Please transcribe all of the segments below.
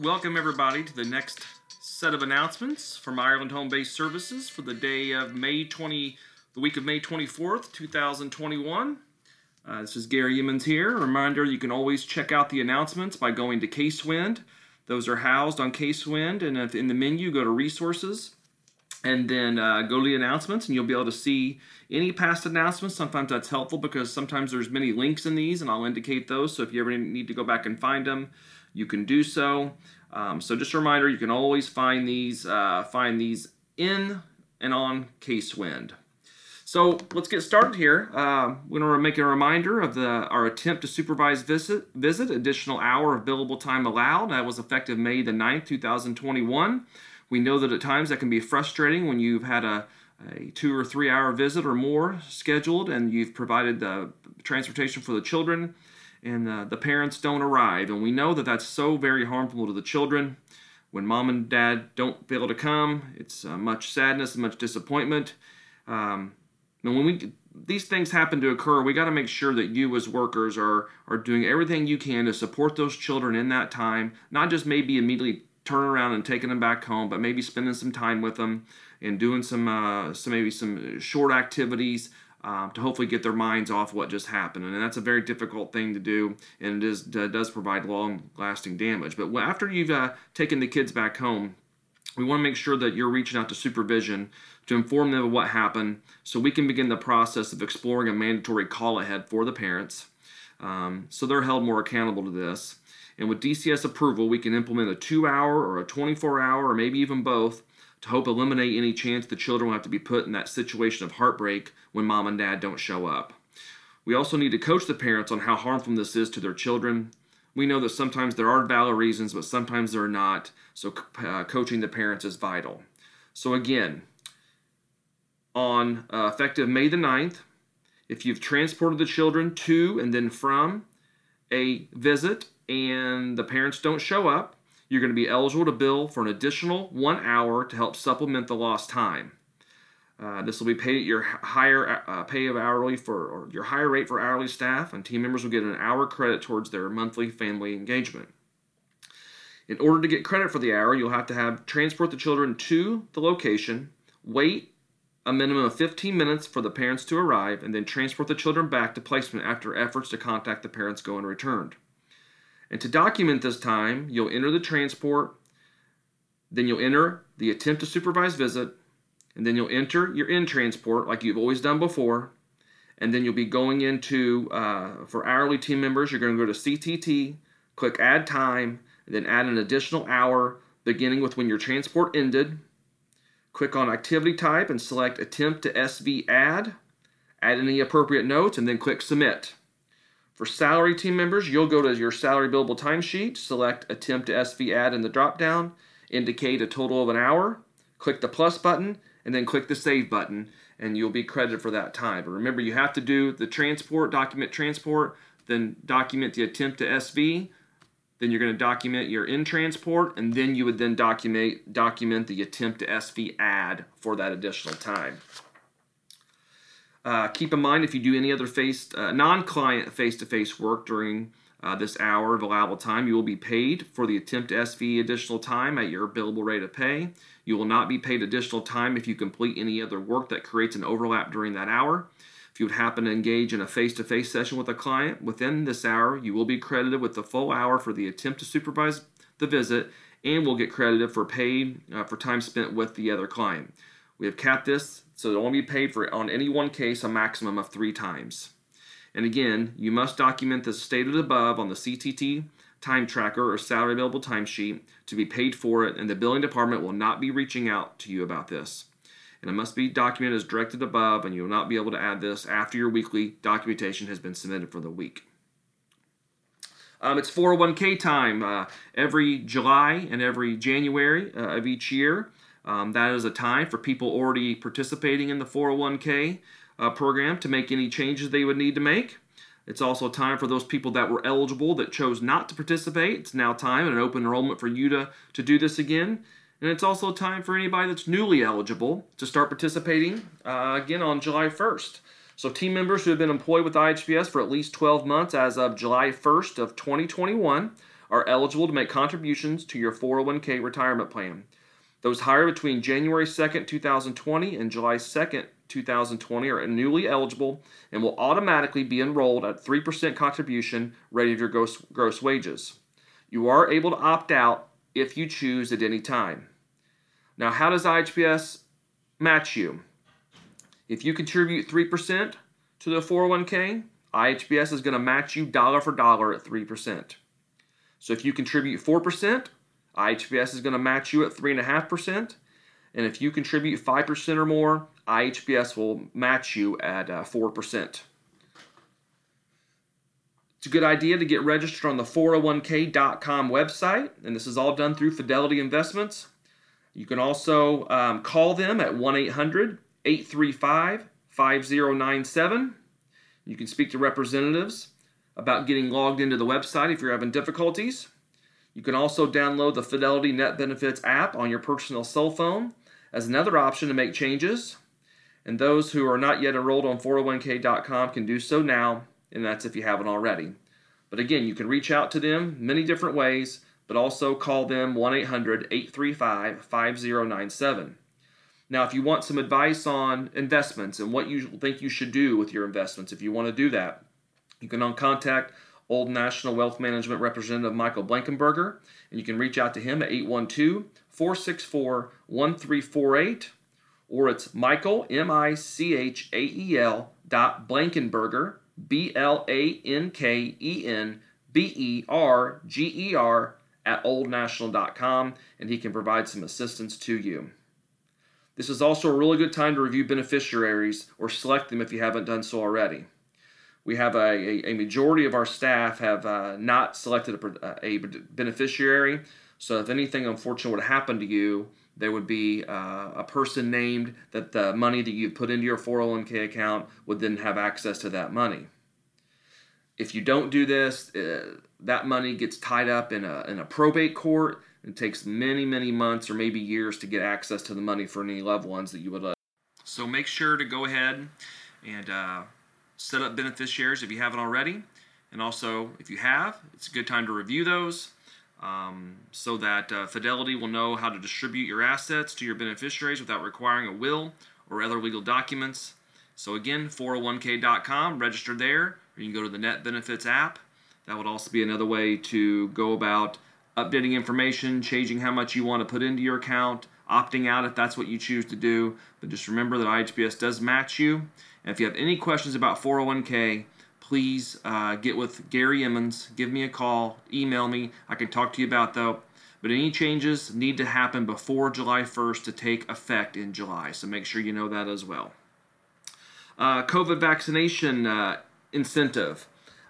welcome everybody to the next set of announcements from Ireland Home Based Services for the day of May 20, the week of May 24th, 2021. Uh, this is Gary Emmons here. Reminder you can always check out the announcements by going to Casewind. Those are housed on Casewind, and if in the menu, go to Resources and then uh, go to the announcements and you'll be able to see any past announcements sometimes that's helpful because sometimes there's many links in these and i'll indicate those so if you ever need to go back and find them you can do so. Um, so just a reminder you can always find these uh, find these in and on casewind. So let's get started here. Uh, we're going to make a reminder of the our attempt to supervise visit visit. Additional hour of billable time allowed. That was effective may the 9th 2021 we know that at times that can be frustrating when you've had a, a two or three hour visit or more scheduled and you've provided the transportation for the children and uh, the parents don't arrive. And we know that that's so very harmful to the children. When mom and dad don't fail to come, it's uh, much sadness and much disappointment. Um, and when we these things happen to occur, we got to make sure that you as workers are are doing everything you can to support those children in that time, not just maybe immediately turn around and taking them back home, but maybe spending some time with them and doing some, uh, some maybe some short activities uh, to hopefully get their minds off what just happened. And that's a very difficult thing to do, and it is, uh, does provide long lasting damage. But after you've uh, taken the kids back home, we want to make sure that you're reaching out to supervision to inform them of what happened so we can begin the process of exploring a mandatory call ahead for the parents. Um, so they're held more accountable to this. And with DCS approval, we can implement a two hour or a 24 hour or maybe even both to hope eliminate any chance the children will have to be put in that situation of heartbreak when mom and dad don't show up. We also need to coach the parents on how harmful this is to their children. We know that sometimes there are valid reasons, but sometimes there are not, so uh, coaching the parents is vital. So, again, on uh, effective May the 9th, if you've transported the children to and then from a visit and the parents don't show up, you're going to be eligible to bill for an additional one hour to help supplement the lost time. Uh, this will be paid at your higher uh, pay of hourly for or your higher rate for hourly staff, and team members will get an hour credit towards their monthly family engagement. In order to get credit for the hour, you'll have to have transport the children to the location, wait a minimum of 15 minutes for the parents to arrive, and then transport the children back to placement after efforts to contact the parents go unreturned. And to document this time, you'll enter the transport, then you'll enter the attempt to supervise visit, and then you'll enter your in transport like you've always done before. And then you'll be going into, uh, for hourly team members, you're going to go to CTT, click add time, then add an additional hour beginning with when your transport ended. Click on activity type and select attempt to SV add. Add any appropriate notes and then click submit. For salary team members, you'll go to your salary billable timesheet, select attempt to SV add in the dropdown, indicate a total of an hour, click the plus button, and then click the save button, and you'll be credited for that time. But remember, you have to do the transport, document transport, then document the attempt to SV, then you're going to document your in transport, and then you would then document document the attempt to SV add for that additional time. Uh, keep in mind if you do any other face uh, non-client face-to-face work during uh, this hour of allowable time, you will be paid for the attempt to SV additional time at your billable rate of pay. You will not be paid additional time if you complete any other work that creates an overlap during that hour. If you would happen to engage in a face to face session with a client within this hour, you will be credited with the full hour for the attempt to supervise the visit and will get credited for paid uh, for time spent with the other client. We have capped this so it'll only be paid for on any one case a maximum of three times. And again, you must document the stated above on the CTT time tracker or salary available timesheet to be paid for it, and the billing department will not be reaching out to you about this. And it must be documented as directed above, and you will not be able to add this after your weekly documentation has been submitted for the week. Um, it's 401k time uh, every July and every January uh, of each year. Um, that is a time for people already participating in the 401k uh, program to make any changes they would need to make. It's also time for those people that were eligible that chose not to participate. It's now time and an open enrollment for you to, to do this again. And it's also time for anybody that's newly eligible to start participating uh, again on July 1st. So team members who have been employed with IHBS for at least 12 months as of July 1st of 2021 are eligible to make contributions to your 401k retirement plan. Those hired between January 2nd, 2020 and July 2nd, 2020 are newly eligible and will automatically be enrolled at 3% contribution rate of your gross, gross wages. You are able to opt out if you choose at any time. Now, how does IHBS match you? If you contribute 3% to the 401k, IHBS is going to match you dollar for dollar at 3%. So if you contribute 4%, IHBS is going to match you at 3.5%. And if you contribute 5% or more, IHBS will match you at uh, 4%. It's a good idea to get registered on the 401k.com website, and this is all done through Fidelity Investments. You can also um, call them at 1 800 835 5097. You can speak to representatives about getting logged into the website if you're having difficulties. You can also download the Fidelity Net Benefits app on your personal cell phone as another option to make changes. And those who are not yet enrolled on 401k.com can do so now, and that's if you haven't already. But again, you can reach out to them many different ways, but also call them 1 800 835 5097. Now, if you want some advice on investments and what you think you should do with your investments, if you want to do that, you can contact Old National Wealth Management Representative Michael Blankenberger, and you can reach out to him at 812 464 1348, or it's Michael, M I C H A E L, dot Blankenberger, B L A N K E N B E R G E R, at oldnational.com, and he can provide some assistance to you. This is also a really good time to review beneficiaries or select them if you haven't done so already. We have a, a, majority of our staff have uh, not selected a, a, beneficiary. So if anything unfortunate would happen to you, there would be uh, a person named that the money that you put into your 401k account would then have access to that money. If you don't do this, uh, that money gets tied up in a, in a probate court it takes many, many months or maybe years to get access to the money for any loved ones that you would like. So make sure to go ahead and uh, set up beneficiaries if you haven't already. And also, if you have, it's a good time to review those um, so that uh, Fidelity will know how to distribute your assets to your beneficiaries without requiring a will or other legal documents. So, again, 401k.com, register there, or you can go to the Net Benefits app. That would also be another way to go about updating information, changing how much you want to put into your account, opting out if that's what you choose to do. But just remember that IHBS does match you. And if you have any questions about 401k, please uh, get with Gary Emmons. Give me a call, email me. I can talk to you about that. But any changes need to happen before July 1st to take effect in July. So make sure you know that as well. Uh, COVID vaccination uh, incentive.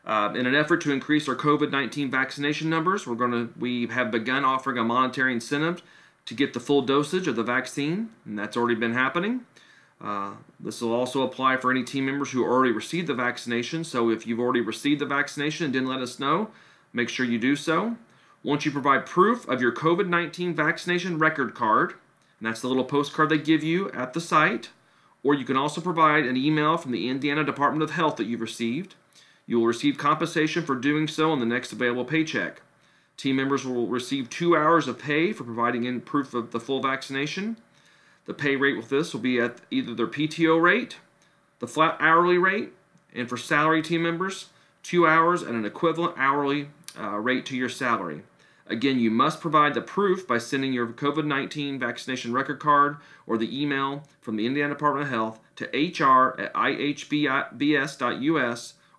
Uh, in an effort to increase our COVID-19 vaccination numbers, we're going to we have begun offering a monetary incentive to get the full dosage of the vaccine, and that's already been happening. Uh, this will also apply for any team members who already received the vaccination. So if you've already received the vaccination and didn't let us know, make sure you do so. Once you provide proof of your COVID 19 vaccination record card, and that's the little postcard they give you at the site, or you can also provide an email from the Indiana Department of Health that you've received. You will receive compensation for doing so on the next available paycheck. Team members will receive two hours of pay for providing in proof of the full vaccination. The pay rate with this will be at either their PTO rate, the flat hourly rate, and for salary team members, two hours at an equivalent hourly uh, rate to your salary. Again, you must provide the proof by sending your COVID 19 vaccination record card or the email from the Indiana Department of Health to hr at ihbs.us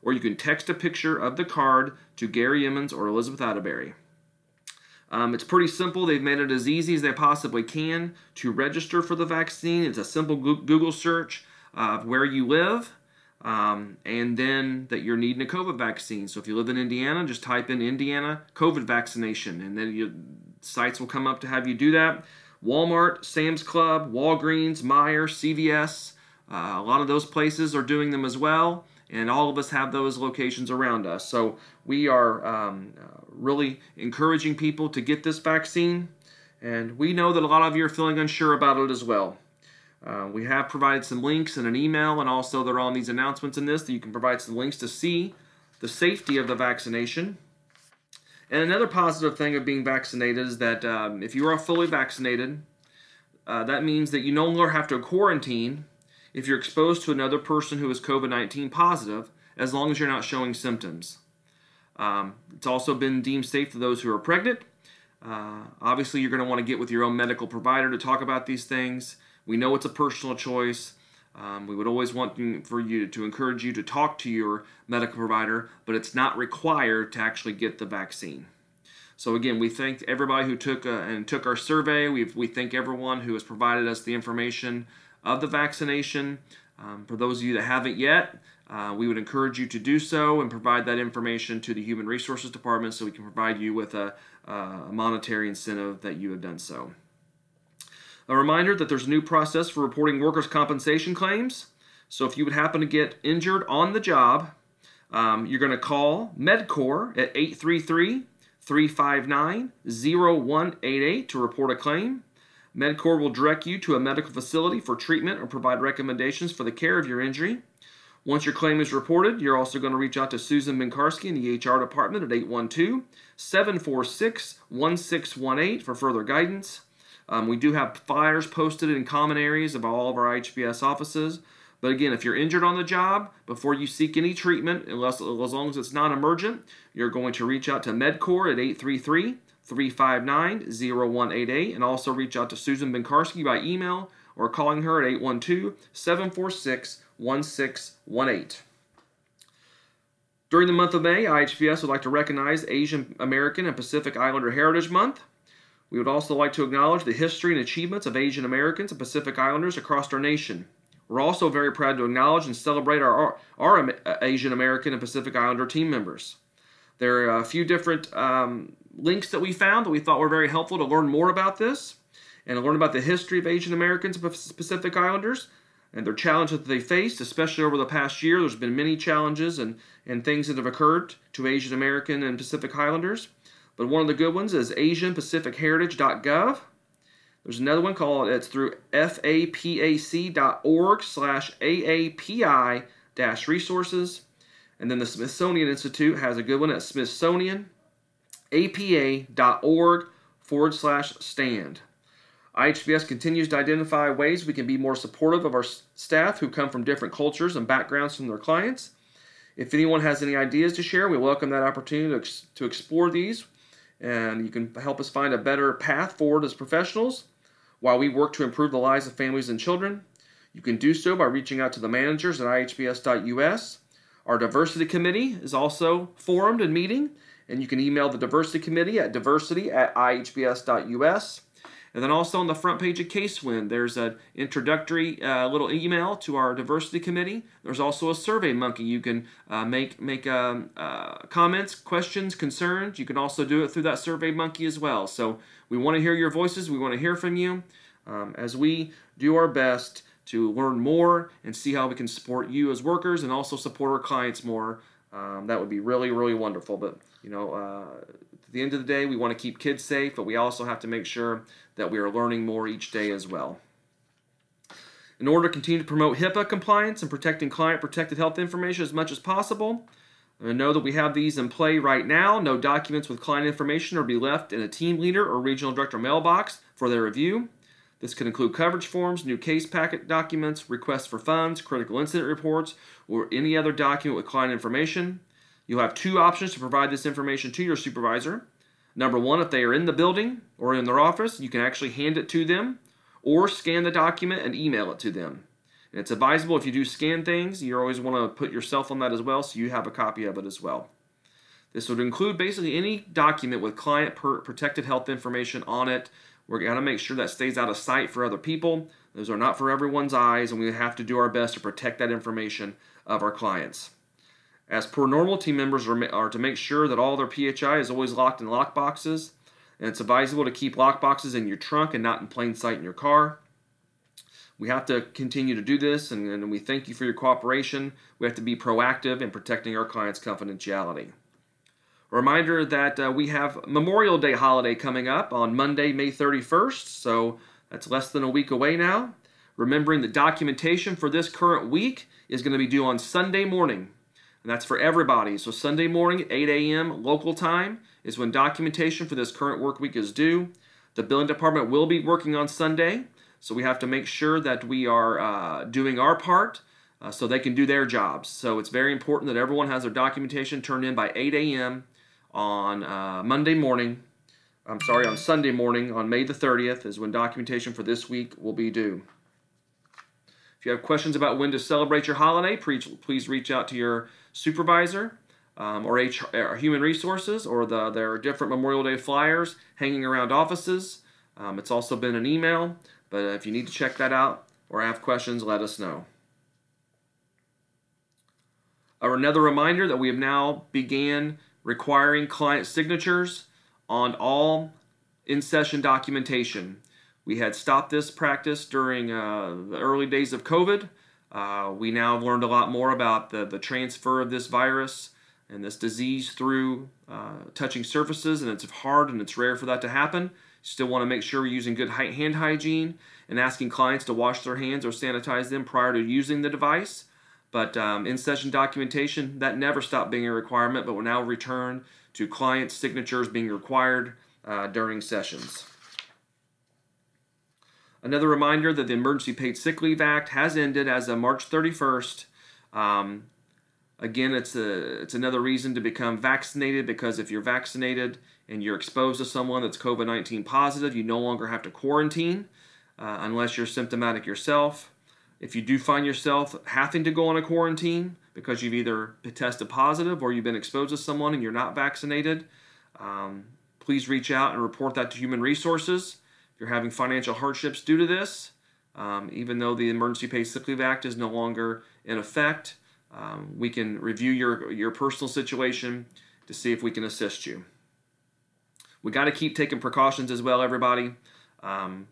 or you can text a picture of the card to Gary Emmons or Elizabeth Atterbury. Um, it's pretty simple. They've made it as easy as they possibly can to register for the vaccine. It's a simple Google search of where you live um, and then that you're needing a COVID vaccine. So if you live in Indiana, just type in Indiana COVID vaccination and then your sites will come up to have you do that. Walmart, Sam's Club, Walgreens, Meijer, CVS, uh, a lot of those places are doing them as well and all of us have those locations around us. So we are um, uh, really encouraging people to get this vaccine, and we know that a lot of you are feeling unsure about it as well. Uh, we have provided some links in an email, and also there are on these announcements in this that you can provide some links to see the safety of the vaccination. And another positive thing of being vaccinated is that um, if you are fully vaccinated, uh, that means that you no longer have to quarantine if you're exposed to another person who is COVID 19 positive, as long as you're not showing symptoms. Um, it's also been deemed safe for those who are pregnant. Uh, obviously, you're going to want to get with your own medical provider to talk about these things. We know it's a personal choice. Um, we would always want for you to encourage you to talk to your medical provider, but it's not required to actually get the vaccine. So again, we thank everybody who took uh, and took our survey. We we thank everyone who has provided us the information of the vaccination. Um, for those of you that haven't yet, uh, we would encourage you to do so and provide that information to the Human Resources Department so we can provide you with a, a monetary incentive that you have done so. A reminder that there's a new process for reporting workers' compensation claims. So if you would happen to get injured on the job, um, you're going to call Medcor at 833 359 0188 to report a claim. Medcor will direct you to a medical facility for treatment or provide recommendations for the care of your injury. Once your claim is reported, you're also going to reach out to Susan Binkarski in the HR department at 812 746 1618 for further guidance. Um, we do have flyers posted in common areas of all of our IHBS offices. But again, if you're injured on the job, before you seek any treatment, unless as long as it's non emergent, you're going to reach out to Medcor at 833 359 0188 and also reach out to Susan Binkarski by email or calling her at 812 746 1618. During the month of May, IHBS would like to recognize Asian American and Pacific Islander Heritage Month. We would also like to acknowledge the history and achievements of Asian Americans and Pacific Islanders across our nation. We're also very proud to acknowledge and celebrate our, our, our uh, Asian American and Pacific Islander team members. There are a few different um, links that we found that we thought were very helpful to learn more about this and to learn about the history of Asian Americans and Pacific Islanders and their challenges that they faced, especially over the past year. There's been many challenges and, and things that have occurred to Asian American and Pacific Islanders. But one of the good ones is AsianPacificHeritage.gov. There's another one called it's through fapac.org slash AAPI dash resources. And then the Smithsonian Institute has a good one at smithsonianapa.org forward slash stand. IHBS continues to identify ways we can be more supportive of our staff who come from different cultures and backgrounds from their clients. If anyone has any ideas to share, we welcome that opportunity to, to explore these and you can help us find a better path forward as professionals while we work to improve the lives of families and children. You can do so by reaching out to the managers at ihbs.us. Our diversity committee is also formed and meeting, and you can email the diversity committee at diversity at ihbs.us. And then also on the front page of Casewin, there's an introductory uh, little email to our diversity committee. There's also a survey monkey. You can uh, make make um, uh, comments, questions, concerns. You can also do it through that survey monkey as well. So we want to hear your voices. We want to hear from you um, as we do our best to learn more and see how we can support you as workers and also support our clients more. Um, that would be really, really wonderful. But you know, uh, at the end of the day, we want to keep kids safe, but we also have to make sure that we are learning more each day as well. In order to continue to promote HIPAA compliance and protecting client protected health information as much as possible, know that we have these in play right now. No documents with client information are be left in a team leader or regional director mailbox for their review. This could include coverage forms, new case packet documents, requests for funds, critical incident reports, or any other document with client information. You'll have two options to provide this information to your supervisor. Number one, if they are in the building or in their office, you can actually hand it to them or scan the document and email it to them. And it's advisable if you do scan things, you always want to put yourself on that as well so you have a copy of it as well. This would include basically any document with client protected health information on it. We're going to make sure that stays out of sight for other people. Those are not for everyone's eyes, and we have to do our best to protect that information of our clients. As per normal, team members are, are to make sure that all their PHI is always locked in lock boxes, and it's advisable to keep lock boxes in your trunk and not in plain sight in your car. We have to continue to do this, and, and we thank you for your cooperation. We have to be proactive in protecting our clients' confidentiality. Reminder that uh, we have Memorial Day holiday coming up on Monday, May 31st, so that's less than a week away now. Remembering the documentation for this current week is going to be due on Sunday morning, and that's for everybody. So Sunday morning, 8 a.m. local time, is when documentation for this current work week is due. The billing department will be working on Sunday, so we have to make sure that we are uh, doing our part uh, so they can do their jobs. So it's very important that everyone has their documentation turned in by 8 a.m. on uh, Monday morning. I'm sorry, on Sunday morning on May the 30th is when documentation for this week will be due. If you have questions about when to celebrate your holiday, please, reach out to your supervisor um, or, HR, or Human Resources or the, there are different Memorial Day flyers hanging around offices. Um, it's also been an email, but if you need to check that out or have questions, let us know. Another reminder that we have now began requiring client signatures on all in-session documentation. We had stopped this practice during uh, the early days of COVID. Uh, we now have learned a lot more about the, the transfer of this virus and this disease through uh, touching surfaces, and it's hard and it's rare for that to happen. Still want to make sure we're using good hand hygiene and asking clients to wash their hands or sanitize them prior to using the device. But um, in session documentation, that never stopped being a requirement, but will now return to client signatures being required uh, during sessions. Another reminder that the Emergency Paid Sick Leave Act has ended as of March 31st. Um, again, it's a it's another reason to become vaccinated because if you're vaccinated and you're exposed to someone that's COVID-19 positive, you no longer have to quarantine uh, unless you're symptomatic yourself. If you do find yourself having to go on a quarantine because you've either tested positive or you've been exposed to someone and you're not vaccinated, um, please reach out and report that to Human Resources. If you're having financial hardships due to this, um, even though the Emergency Paid Sick Leave Act is no longer in effect, um, we can review your, your personal situation to see if we can assist you. We got to keep taking precautions as well, everybody. Um,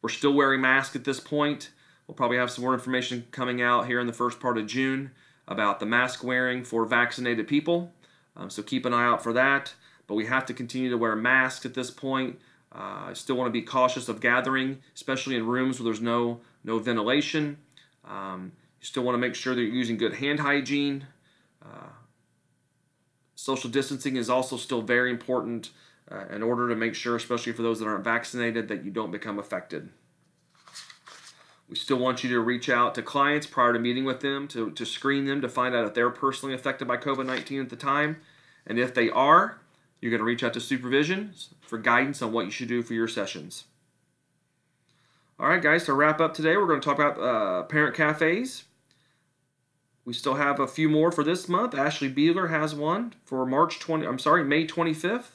we're still wearing masks at this point. We'll probably have some more information coming out here in the first part of June about the mask wearing for vaccinated people. Um, so keep an eye out for that. But we have to continue to wear masks at this point. Uh, I still want to be cautious of gathering, especially in rooms where there's no no ventilation. Um, you still want to make sure that you're using good hand hygiene. Uh, social distancing is also still very important uh, in order to make sure, especially for those that aren't vaccinated, that you don't become affected. We still want you to reach out to clients prior to meeting with them to, to screen them to find out if they're personally affected by COVID 19 at the time. And if they are, you're going to reach out to supervision for guidance on what you should do for your sessions. All right, guys, to wrap up today, we're going to talk about uh, parent cafes. We still have a few more for this month. Ashley Beeler has one for March 20, I'm sorry, May 25th.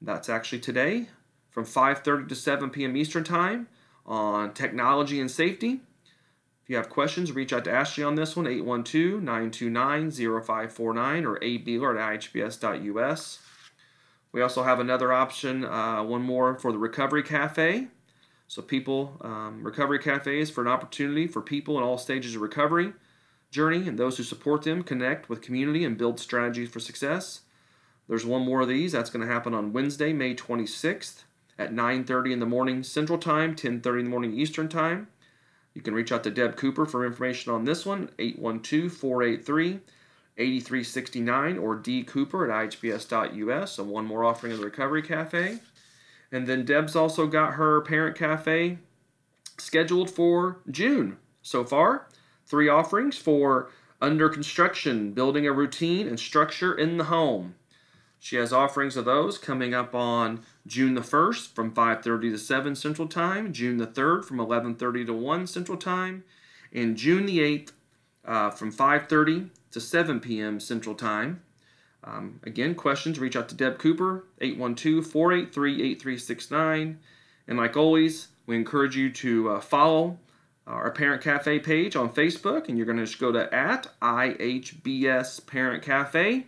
That's actually today from 5:30 to 7 p.m. Eastern Time on technology and safety. If you have questions, reach out to Ashley on this one, 812 929 0549 or abeeler at ihbs.us. We also have another option, uh, one more for the Recovery Cafe. So, people, um, Recovery Cafes for an opportunity for people in all stages of recovery journey and those who support them connect with community and build strategies for success. There's one more of these that's going to happen on Wednesday, May 26th at 9:30 in the morning Central Time, 10:30 in the morning Eastern Time. You can reach out to Deb Cooper for information on this one, 812-483-8369 or dcooper at ihbs.us. So one more offering of the Recovery Cafe. And then Deb's also got her parent cafe scheduled for June. So far, three offerings for under construction, building a routine and structure in the home. She has offerings of those coming up on June the 1st from 5:30 to 7 Central Time, June the 3rd from 11:30 to 1 Central Time, and June the 8th uh, from 5:30 to 7 p.m. Central Time. Um, again, questions, reach out to Deb Cooper, 812-483-8369. And like always, we encourage you to uh, follow our Parent Cafe page on Facebook, and you're going to just go to at IHBS Parent Cafe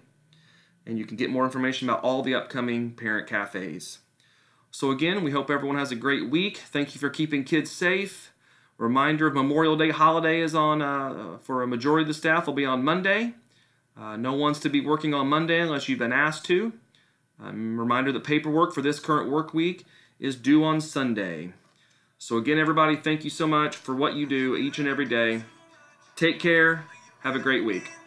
and you can get more information about all the upcoming parent cafes. So, again, we hope everyone has a great week. Thank you for keeping kids safe. Reminder of Memorial Day holiday is on uh, for a majority of the staff will be on Monday. Uh, no one's to be working on Monday unless you've been asked to. Um, reminder that paperwork for this current work week is due on Sunday. So, again, everybody, thank you so much for what you do each and every day. Take care. Have a great week.